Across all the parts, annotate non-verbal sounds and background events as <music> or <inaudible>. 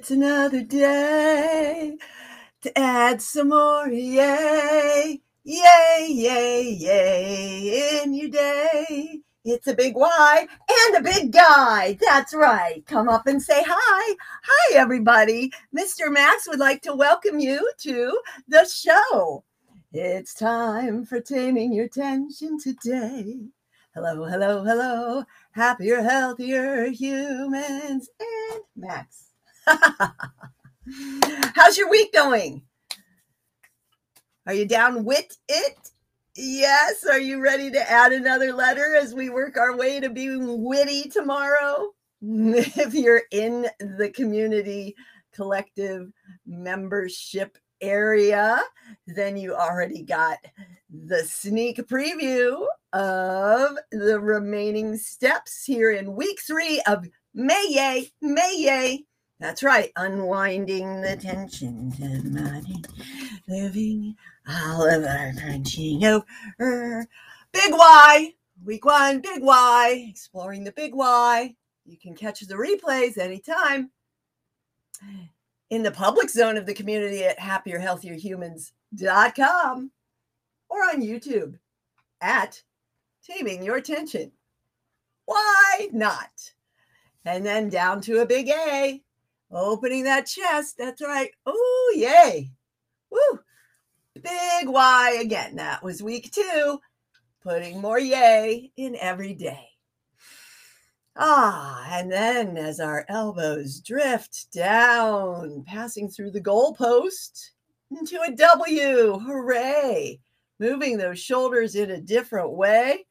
it's another day to add some more. Yay, yay, yay, yay in your day. It's a big Y and a big guy. That's right. Come up and say hi. Hi, everybody. Mr. Max would like to welcome you to the show. It's time for taming your tension today. Hello, hello, hello. Happier, healthier humans and Max. <laughs> How's your week going? Are you down with it? Yes. Are you ready to add another letter as we work our way to being witty tomorrow? <laughs> if you're in the community collective membership area, then you already got the sneak preview of the remaining steps here in week three of May May That's right, unwinding the tension living all of our crunching over. Big Y, week one, big Y, exploring the big Y. You can catch the replays anytime in the public zone of the community at happierhealthierhumans.com or on YouTube at Taming Your Tension. Why not? And then down to a big A, opening that chest. That's right. Oh, yay. Woo. Big Y again. That was week two, putting more yay in every day. Ah, and then as our elbows drift down, passing through the goalpost into a W. Hooray! Moving those shoulders in a different way.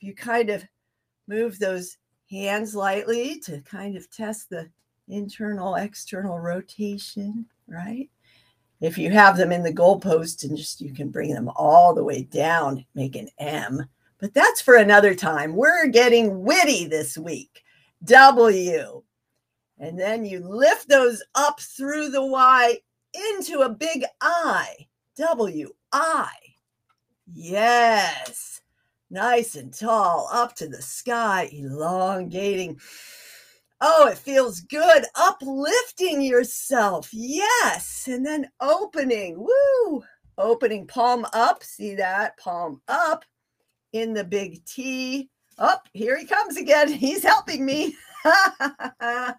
If you kind of move those hands lightly to kind of test the internal external rotation, right? If you have them in the goalpost and just you can bring them all the way down, make an M but that's for another time. We're getting witty this week. W. And then you lift those up through the Y into a big I. W I. Yes. Nice and tall, up to the sky, elongating. Oh, it feels good. Uplifting yourself. Yes. And then opening. Woo. Opening palm up. See that? Palm up in the big T. Oh, here he comes again. <laughs> He's helping me. <laughs> and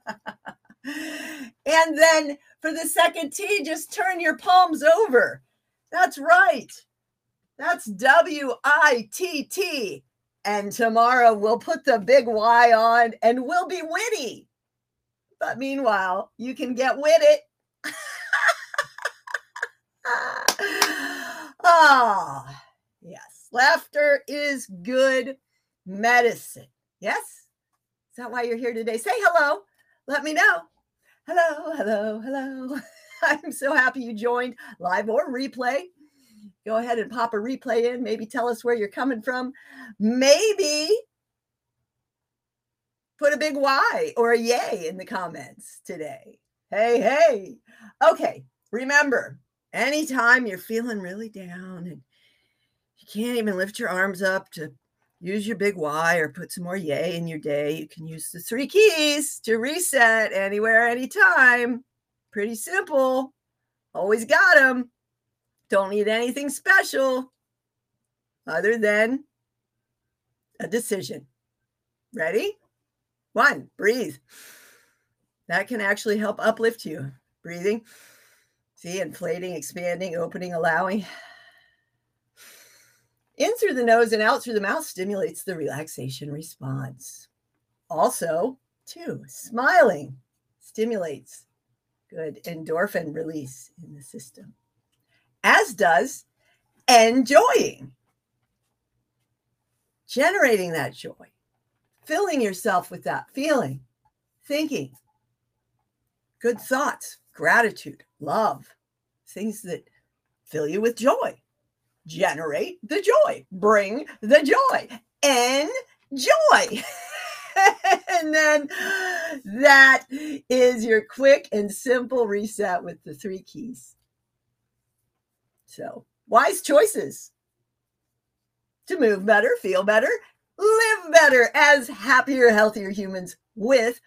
then for the second T, just turn your palms over. That's right. That's W I T T. And tomorrow we'll put the big Y on and we'll be witty. But meanwhile, you can get with it. <laughs> Ah, oh, yes. Laughter is good medicine. Yes? Is that why you're here today? Say hello. Let me know. Hello, hello, hello. <laughs> I'm so happy you joined live or replay. Go ahead and pop a replay in. Maybe tell us where you're coming from. Maybe put a big Y or a yay in the comments today. Hey, hey. Okay, remember, anytime you're feeling really down and you can't even lift your arms up to use your big Y or put some more yay in your day, you can use the three keys to reset anywhere, anytime. Pretty simple. Always got them. Don't need anything special other than a decision. Ready? One, breathe. That can actually help uplift you. Breathing. See, inflating, expanding, opening, allowing in through the nose and out through the mouth stimulates the relaxation response. Also, two, smiling stimulates good endorphin release in the system, as does enjoying, generating that joy, filling yourself with that feeling, thinking, good thoughts, gratitude, love, things that fill you with joy. Generate the joy, bring the joy, enjoy. <laughs> and then that is your quick and simple reset with the three keys. So, wise choices to move better, feel better, live better as happier, healthier humans with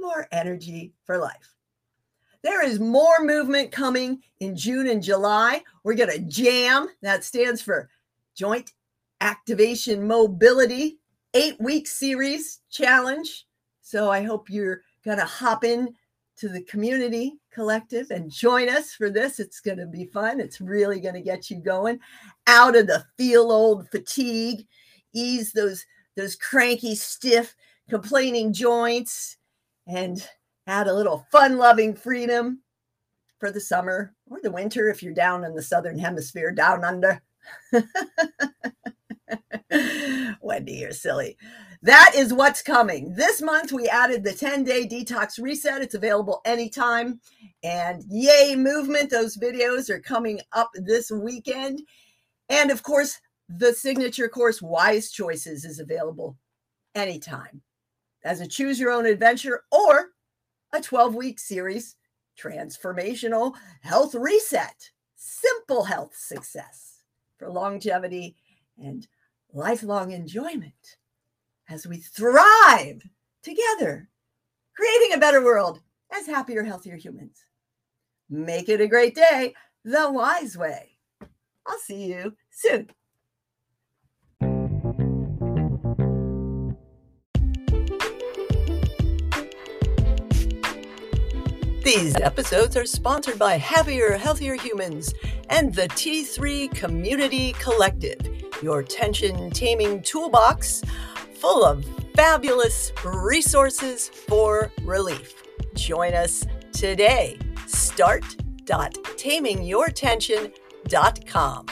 more energy for life. There is more movement coming in June and July. We're going to jam, that stands for Joint Activation Mobility, eight week series challenge. So I hope you're going to hop in to the community collective and join us for this. It's going to be fun. It's really going to get you going out of the feel old fatigue, ease those those cranky, stiff, complaining joints and add a little fun loving freedom for the summer or the winter if you're down in the southern hemisphere, down under. <laughs> Wendy, you're silly. That is what's coming. This month, we added the 10 day detox reset. It's available anytime. And yay, movement. Those videos are coming up this weekend. And of course, the signature course, Wise Choices, is available anytime as a choose your own adventure or a 12 week series, Transformational Health Reset, Simple Health Success for longevity and lifelong enjoyment as we thrive together, creating a better world as happier, healthier humans. Make it a great day the wise way. I'll see you soon. These episodes are sponsored by Happier, Healthier Humans and the T3 Community Collective, your tension taming toolbox full of fabulous resources for relief. Join us today. Start.tamingyourtension.com.